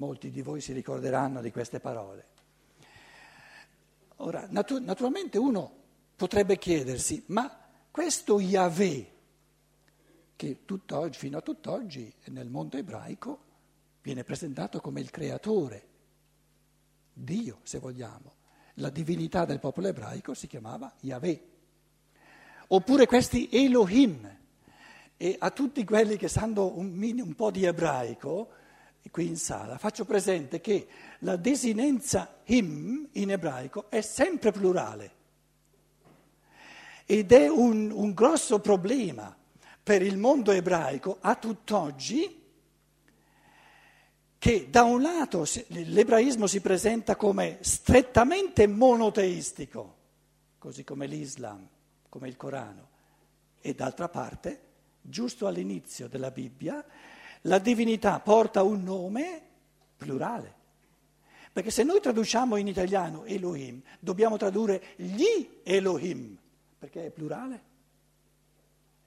molti di voi si ricorderanno di queste parole. Ora, natu- naturalmente uno potrebbe chiedersi, ma questo Yahweh, che tutt'oggi, fino a tutt'oggi nel mondo ebraico viene presentato come il creatore, Dio se vogliamo, la divinità del popolo ebraico si chiamava Yahweh. Oppure questi Elohim, e a tutti quelli che sanno un, un po' di ebraico, qui in sala, faccio presente che la desinenza him in ebraico è sempre plurale. Ed è un, un grosso problema per il mondo ebraico a tutt'oggi che da un lato l'ebraismo si presenta come strettamente monoteistico, così come l'Islam, come il Corano, e d'altra parte, giusto all'inizio della Bibbia, la divinità porta un nome plurale. Perché se noi traduciamo in italiano Elohim, dobbiamo tradurre gli Elohim, perché è plurale.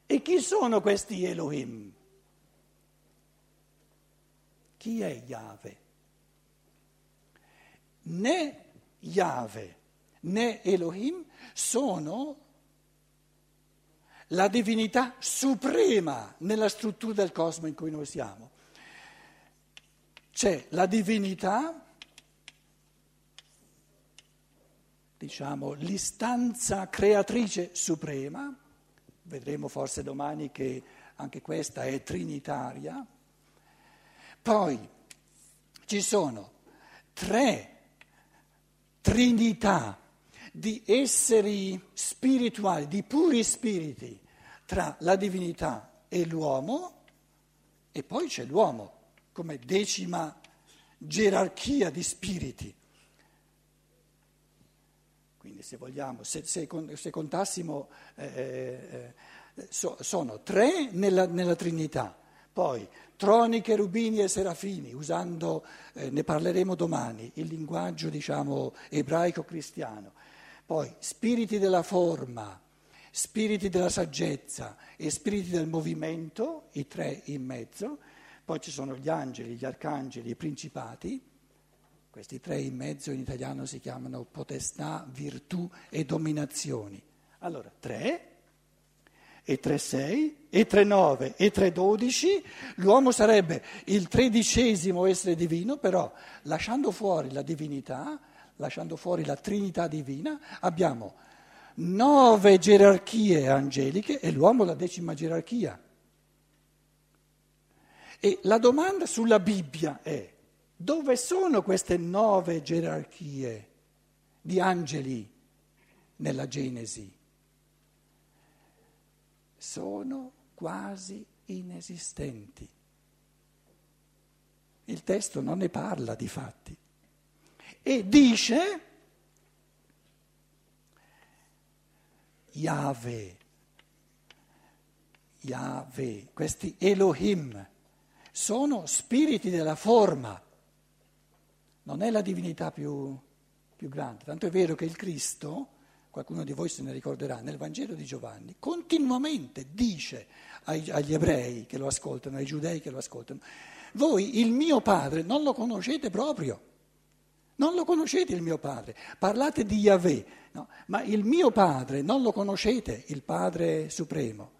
E chi sono questi Elohim? Chi è Yahweh? Né Yahweh né Elohim sono la divinità suprema nella struttura del cosmo in cui noi siamo. C'è la divinità, diciamo, l'istanza creatrice suprema, vedremo forse domani che anche questa è trinitaria, poi ci sono tre trinità di esseri spirituali, di puri spiriti tra la divinità e l'uomo e poi c'è l'uomo come decima gerarchia di spiriti. Quindi se vogliamo, se, se, se contassimo, eh, eh, so, sono tre nella, nella, Trinità, poi troni, cherubini e serafini, usando, eh, ne parleremo domani, il linguaggio diciamo ebraico-cristiano, poi spiriti della forma, spiriti della saggezza e spiriti del movimento, i tre in mezzo, poi ci sono gli angeli, gli arcangeli, i principati, questi tre in mezzo in italiano si chiamano potestà, virtù e dominazioni. Allora, tre e tre sei e tre nove e tre dodici, l'uomo sarebbe il tredicesimo essere divino, però lasciando fuori la divinità, lasciando fuori la Trinità divina, abbiamo nove gerarchie angeliche e l'uomo la decima gerarchia. E la domanda sulla Bibbia è dove sono queste nove gerarchie di angeli nella Genesi? Sono quasi inesistenti. Il testo non ne parla di fatti e dice Yahweh, Yahweh, questi Elohim sono spiriti della forma, non è la divinità più, più grande, tanto è vero che il Cristo, qualcuno di voi se ne ricorderà, nel Vangelo di Giovanni, continuamente dice ai, agli ebrei che lo ascoltano, ai giudei che lo ascoltano, voi il mio padre non lo conoscete proprio. Non lo conoscete il mio padre, parlate di Yahweh, no? ma il mio padre non lo conoscete, il Padre Supremo.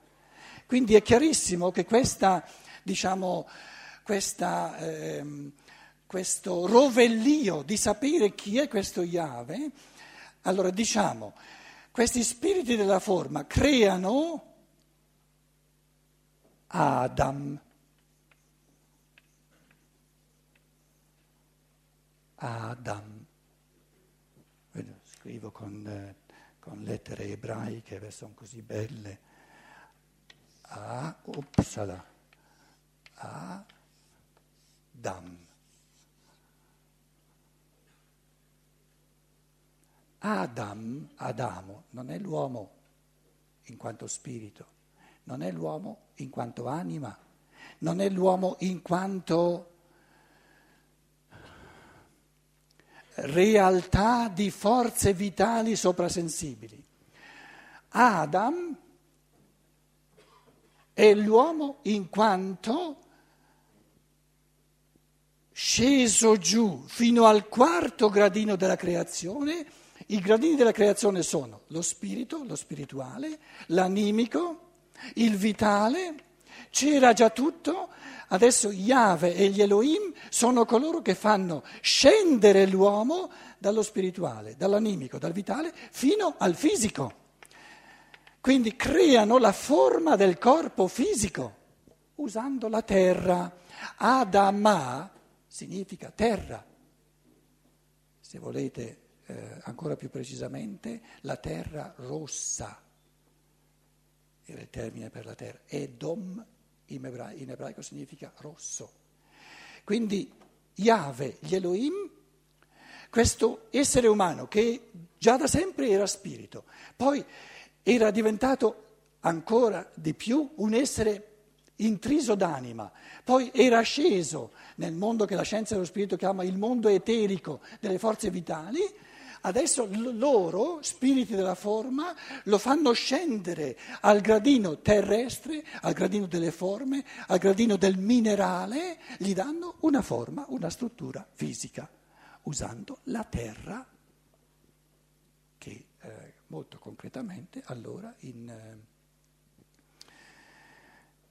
Quindi è chiarissimo che questa, diciamo, questa, ehm, questo rovellio di sapere chi è questo Yahweh, allora diciamo, questi spiriti della forma creano Adam. Adam. Scrivo con, eh, con lettere ebraiche, sono così belle. A, upsala. Adam. Adam, Adamo, non è l'uomo in quanto spirito, non è l'uomo in quanto anima, non è l'uomo in quanto realtà di forze vitali soprasensibili. Adam è l'uomo in quanto sceso giù fino al quarto gradino della creazione. I gradini della creazione sono lo spirito, lo spirituale, l'animico, il vitale, c'era già tutto, adesso Yahweh e gli Elohim sono coloro che fanno scendere l'uomo dallo spirituale, dall'animico, dal vitale, fino al fisico. Quindi creano la forma del corpo fisico usando la terra. Adama significa terra. Se volete eh, ancora più precisamente, la terra rossa il termine per la terra. Edom in, ebra- in ebraico significa rosso. Quindi Yahweh, gli Elohim, questo essere umano che già da sempre era spirito, poi era diventato ancora di più un essere intriso d'anima, poi era sceso nel mondo che la scienza dello spirito chiama il mondo eterico delle forze vitali, adesso loro, spiriti della forma, lo fanno scendere al gradino terrestre, al gradino delle forme, al gradino del minerale, gli danno una forma, una struttura fisica, usando la terra che eh, molto concretamente allora in, eh,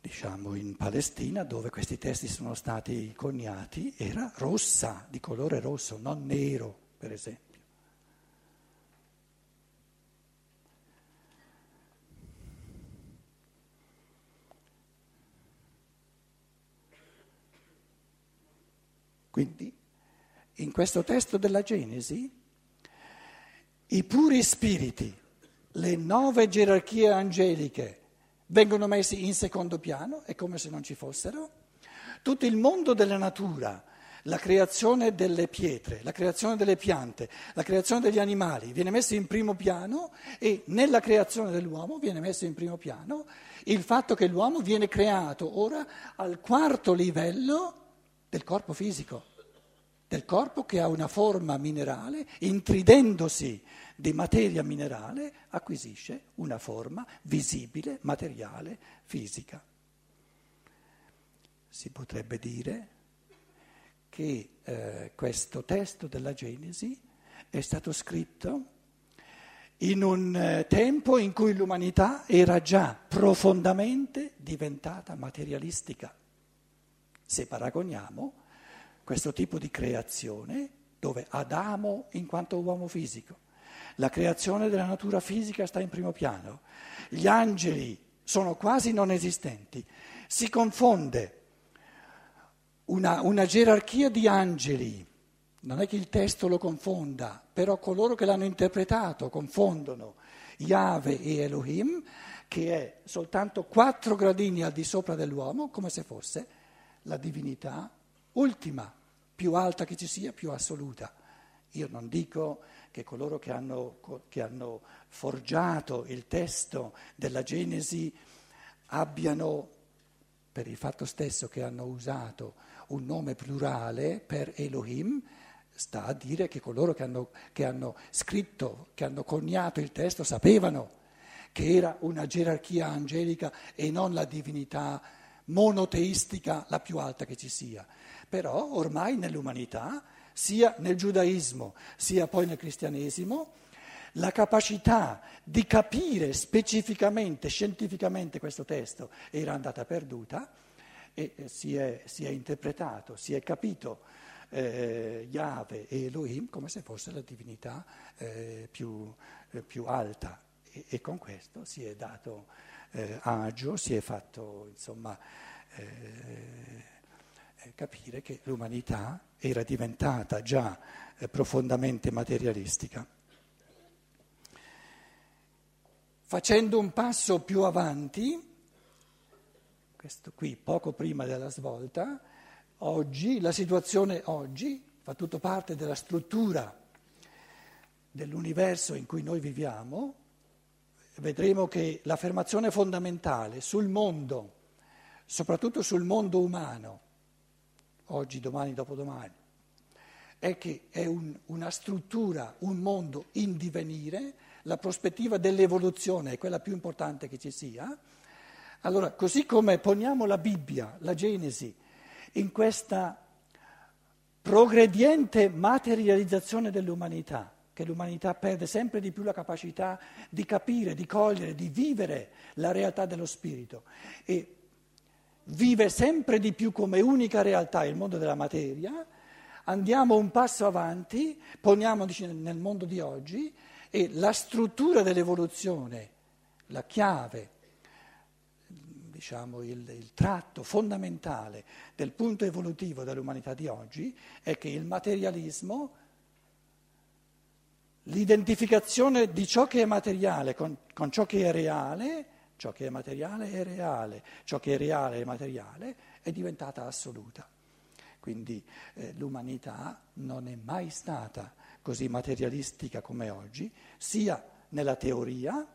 diciamo in Palestina, dove questi testi sono stati coniati, era rossa, di colore rosso, non nero, per esempio. Quindi, in questo testo della Genesi, i puri spiriti, le nove gerarchie angeliche vengono messi in secondo piano, è come se non ci fossero. Tutto il mondo della natura, la creazione delle pietre, la creazione delle piante, la creazione degli animali viene messo in primo piano e nella creazione dell'uomo viene messo in primo piano il fatto che l'uomo viene creato ora al quarto livello del corpo fisico del corpo che ha una forma minerale, intridendosi di materia minerale, acquisisce una forma visibile, materiale, fisica. Si potrebbe dire che eh, questo testo della Genesi è stato scritto in un eh, tempo in cui l'umanità era già profondamente diventata materialistica. Se paragoniamo questo tipo di creazione dove Adamo in quanto uomo fisico, la creazione della natura fisica sta in primo piano, gli angeli sono quasi non esistenti, si confonde una, una gerarchia di angeli, non è che il testo lo confonda, però coloro che l'hanno interpretato confondono Yahweh e Elohim, che è soltanto quattro gradini al di sopra dell'uomo, come se fosse la divinità ultima, più alta che ci sia, più assoluta. Io non dico che coloro che hanno, che hanno forgiato il testo della Genesi abbiano, per il fatto stesso che hanno usato un nome plurale per Elohim, sta a dire che coloro che hanno, che hanno scritto, che hanno coniato il testo, sapevano che era una gerarchia angelica e non la divinità monoteistica la più alta che ci sia. Però ormai nell'umanità, sia nel giudaismo sia poi nel cristianesimo, la capacità di capire specificamente, scientificamente questo testo era andata perduta e si è, si è interpretato, si è capito eh, Yahweh e Elohim come se fosse la divinità eh, più, eh, più, alta. E, e, con questo si è dato eh, agio, si è fatto insomma eh, capire che l'umanità era diventata già eh, profondamente materialistica. Facendo un passo più avanti, questo qui poco prima della svolta, oggi, la situazione oggi fa tutto parte della struttura dell'universo in cui noi viviamo, vedremo che l'affermazione fondamentale sul mondo, soprattutto sul mondo umano, oggi, domani, dopodomani, è che è un, una struttura, un mondo in divenire, la prospettiva dell'evoluzione è quella più importante che ci sia. Allora, così come poniamo la Bibbia, la Genesi, in questa progrediente materializzazione dell'umanità, che l'umanità perde sempre di più la capacità di capire, di cogliere, di vivere la realtà dello spirito e vive sempre di più come unica realtà il mondo della materia, andiamo un passo avanti, poniamoci nel mondo di oggi e la struttura dell'evoluzione, la chiave, diciamo il, il tratto fondamentale del punto evolutivo dell'umanità di oggi è che il materialismo, l'identificazione di ciò che è materiale con, con ciò che è reale, ciò che è materiale è reale, ciò che è reale è materiale, è diventata assoluta. Quindi eh, l'umanità non è mai stata così materialistica come oggi, sia nella teoria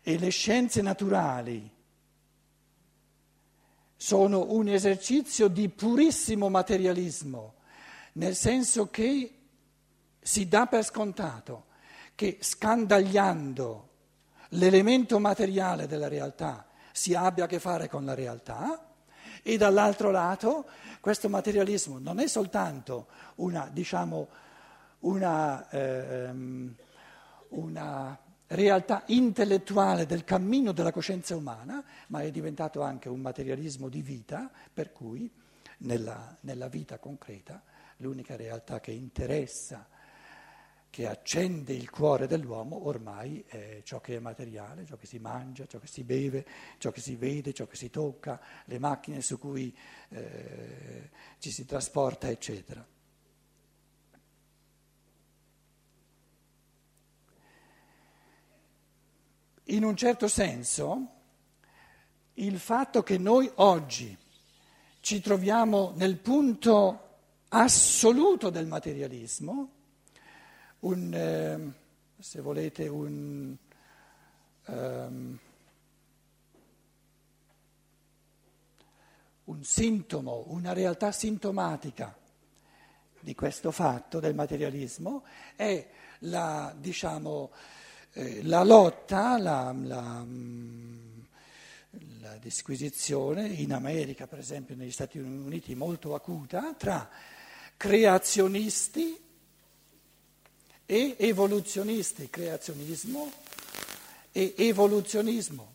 e le scienze naturali sono un esercizio di purissimo materialismo, nel senso che si dà per scontato che scandagliando l'elemento materiale della realtà si abbia a che fare con la realtà e dall'altro lato questo materialismo non è soltanto una, diciamo, una, ehm, una realtà intellettuale del cammino della coscienza umana, ma è diventato anche un materialismo di vita, per cui nella, nella vita concreta l'unica realtà che interessa che accende il cuore dell'uomo ormai è ciò che è materiale, ciò che si mangia, ciò che si beve, ciò che si vede, ciò che si tocca, le macchine su cui eh, ci si trasporta, eccetera. In un certo senso, il fatto che noi oggi ci troviamo nel punto assoluto del materialismo, un, eh, se volete, un, um, un sintomo, una realtà sintomatica di questo fatto del materialismo è la, diciamo, eh, la lotta, la, la, mm, la disquisizione in America, per esempio negli Stati Uniti, molto acuta tra creazionisti e evoluzionisti, creazionismo e evoluzionismo.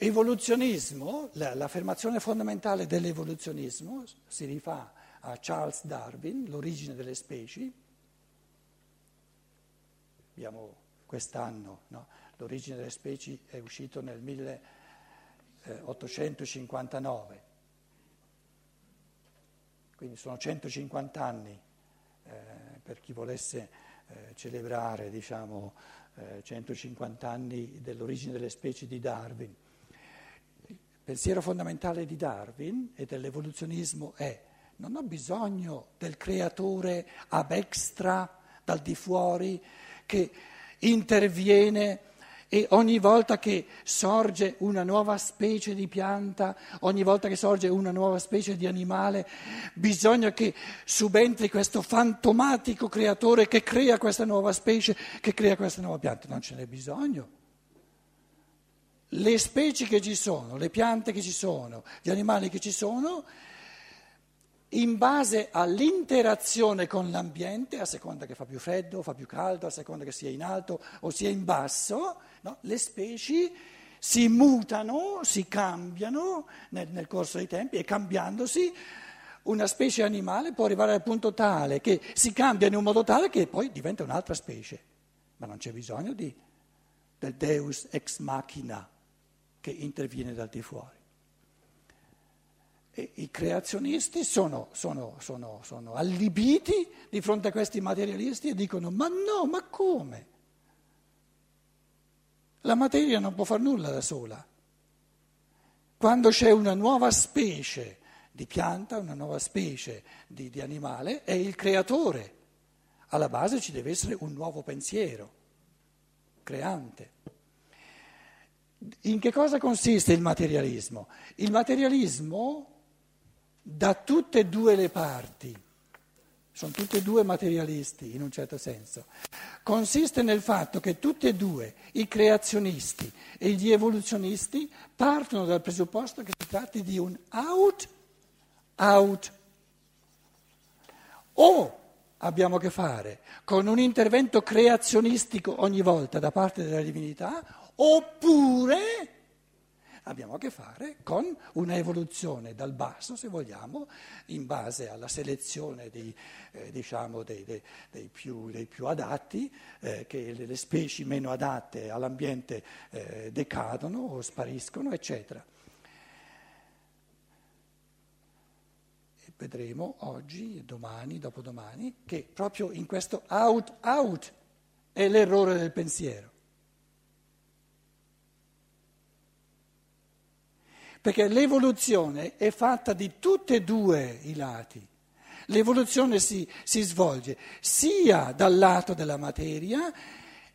Evoluzionismo, l'affermazione fondamentale dell'evoluzionismo si rifà a Charles Darwin, l'origine delle specie. Abbiamo quest'anno, no? l'origine delle specie è uscito nel 1859 quindi sono 150 anni eh, per chi volesse eh, celebrare diciamo, eh, 150 anni dell'origine delle specie di Darwin. Il pensiero fondamentale di Darwin e dell'evoluzionismo è non ho bisogno del creatore ab extra, dal di fuori, che interviene e ogni volta che sorge una nuova specie di pianta, ogni volta che sorge una nuova specie di animale, bisogna che subentri questo fantomatico creatore che crea questa nuova specie, che crea questa nuova pianta. Non ce n'è bisogno. Le specie che ci sono, le piante che ci sono, gli animali che ci sono, in base all'interazione con l'ambiente, a seconda che fa più freddo, fa più caldo, a seconda che sia in alto o sia in basso, no? le specie si mutano, si cambiano nel, nel, corso dei tempi e cambiandosi una specie animale può arrivare al punto tale che si cambia in un modo tale che poi diventa un'altra specie, ma non c'è bisogno di, del deus ex machina che interviene dal di fuori. I creazionisti sono, sono, sono, sono allibiti di fronte a questi materialisti e dicono ma no, ma come? La materia non può fare nulla da sola. Quando c'è una nuova specie di pianta, una nuova specie di, di animale, è il creatore. Alla base ci deve essere un nuovo pensiero creante. In che cosa consiste il materialismo? Il materialismo da tutte e due le parti sono tutti e due materialisti in un certo senso, consiste nel fatto che tutti e due, i creazionisti e gli evoluzionisti, partono dal presupposto che si tratti di un out-out. O abbiamo a che fare con un intervento creazionistico ogni volta da parte della divinità, oppure abbiamo a che fare con una evoluzione dal basso, se vogliamo, in base alla selezione dei, eh, diciamo dei, dei, dei, più, più, adatti, eh, che le, le, specie meno adatte all'ambiente eh, decadono o spariscono, eccetera. E vedremo oggi, domani, dopodomani, che proprio in questo out-out è l'errore del pensiero. Perché l'evoluzione è fatta di tutti e due i lati. L'evoluzione si, si svolge sia dal lato della materia,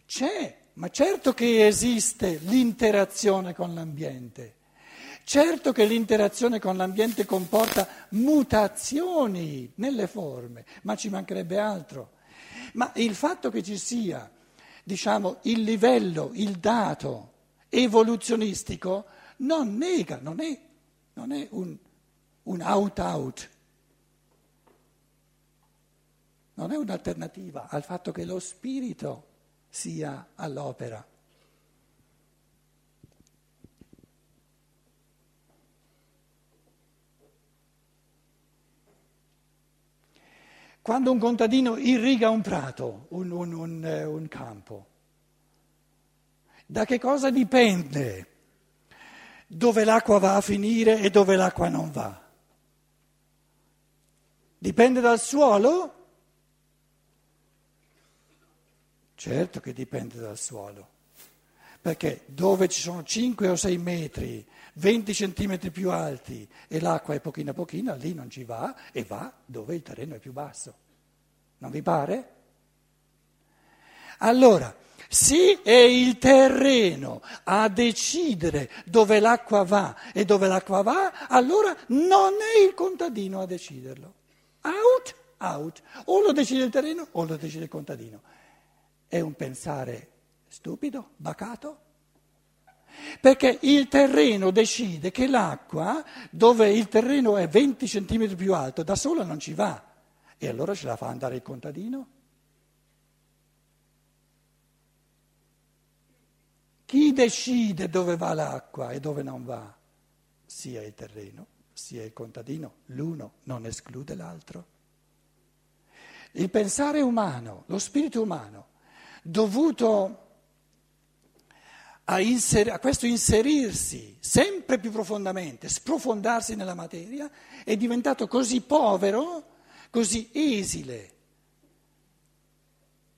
c'è, ma certo che esiste l'interazione con l'ambiente. Certo che l'interazione con l'ambiente comporta mutazioni nelle forme, ma ci mancherebbe altro. Ma il fatto che ci sia, diciamo, il livello, il dato evoluzionistico non nega, non è, non è un, un out-out, non è un'alternativa al fatto che lo spirito sia all'opera. Quando un contadino irriga un prato, un, un, un, un campo, da che cosa dipende? Dove l'acqua va a finire e dove l'acqua non va. Dipende dal suolo? Certo che dipende dal suolo, perché dove ci sono 5 o 6 metri, 20 centimetri più alti e l'acqua è pochina pochina, lì non ci va e va dove il terreno è più basso. Non vi pare? Allora, se è il terreno a decidere dove l'acqua va e dove l'acqua va, allora non è il contadino a deciderlo. Out, out. O lo decide il terreno o lo decide il contadino. È un pensare stupido, bacato? Perché il terreno decide che l'acqua, dove il terreno è 20 centimetri più alto, da sola non ci va. E allora ce la fa andare il contadino? Chi decide dove va l'acqua e dove non va? Sia il terreno, sia il contadino. L'uno non esclude l'altro. Il pensare umano, lo spirito umano, dovuto a, inser- a, questo inserirsi sempre più profondamente, sprofondarsi nella materia, è diventato così povero, così esile.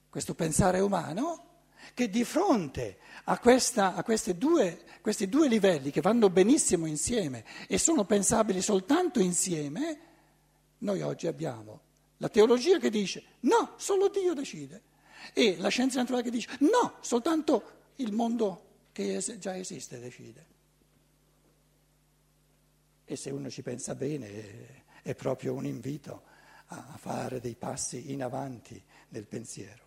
Questo pensare umano che di fronte a, questa, a due, questi due livelli che vanno benissimo insieme e sono pensabili soltanto insieme, noi oggi abbiamo la teologia che dice no, solo Dio decide e la scienza naturale che dice no, soltanto il mondo che es- già esiste decide. E se uno ci pensa bene è, è proprio un invito a fare dei passi in avanti nel pensiero.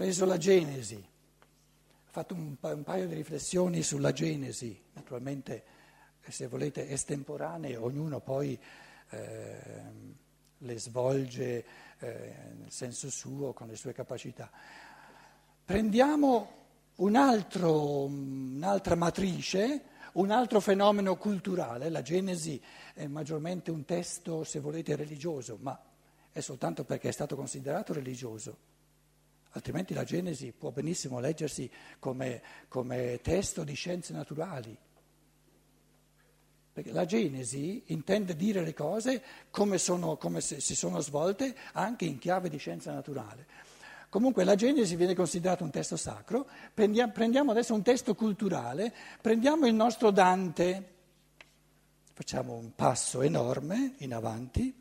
Preso la Genesi, ho fatto un, pa- un paio di riflessioni sulla Genesi, naturalmente se volete estemporanee, ognuno poi eh, le svolge eh, nel senso suo, con le sue capacità. Prendiamo un altro, un'altra matrice, un altro fenomeno culturale, la Genesi è maggiormente un testo, se volete, religioso, ma è soltanto perché è stato considerato religioso altrimenti la Genesi può benissimo leggersi come, come testo di scienze naturali. Perché la Genesi intende dire le cose come, sono, come si sono svolte anche in chiave di scienza naturale. Comunque la Genesi viene considerata un testo sacro, prendiamo, prendiamo adesso un testo culturale, prendiamo il nostro Dante, facciamo un passo enorme in avanti,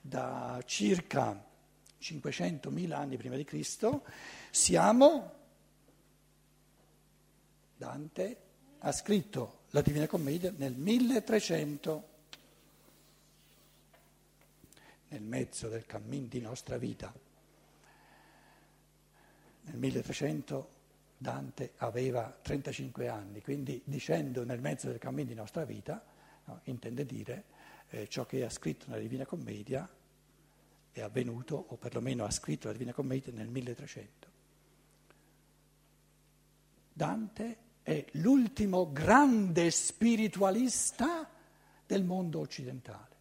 da circa 500.000 anni prima di Cristo, siamo, Dante ha scritto la Divina Commedia nel 1300, nel mezzo del cammin di nostra vita. Nel 1300 Dante aveva 35 anni, quindi dicendo nel mezzo del cammin di nostra vita, no, intende dire eh, ciò che ha scritto nella Divina Commedia è avvenuto, o perlomeno ha scritto la Divina Commedia nel 1300. Dante è l'ultimo grande spiritualista del mondo occidentale.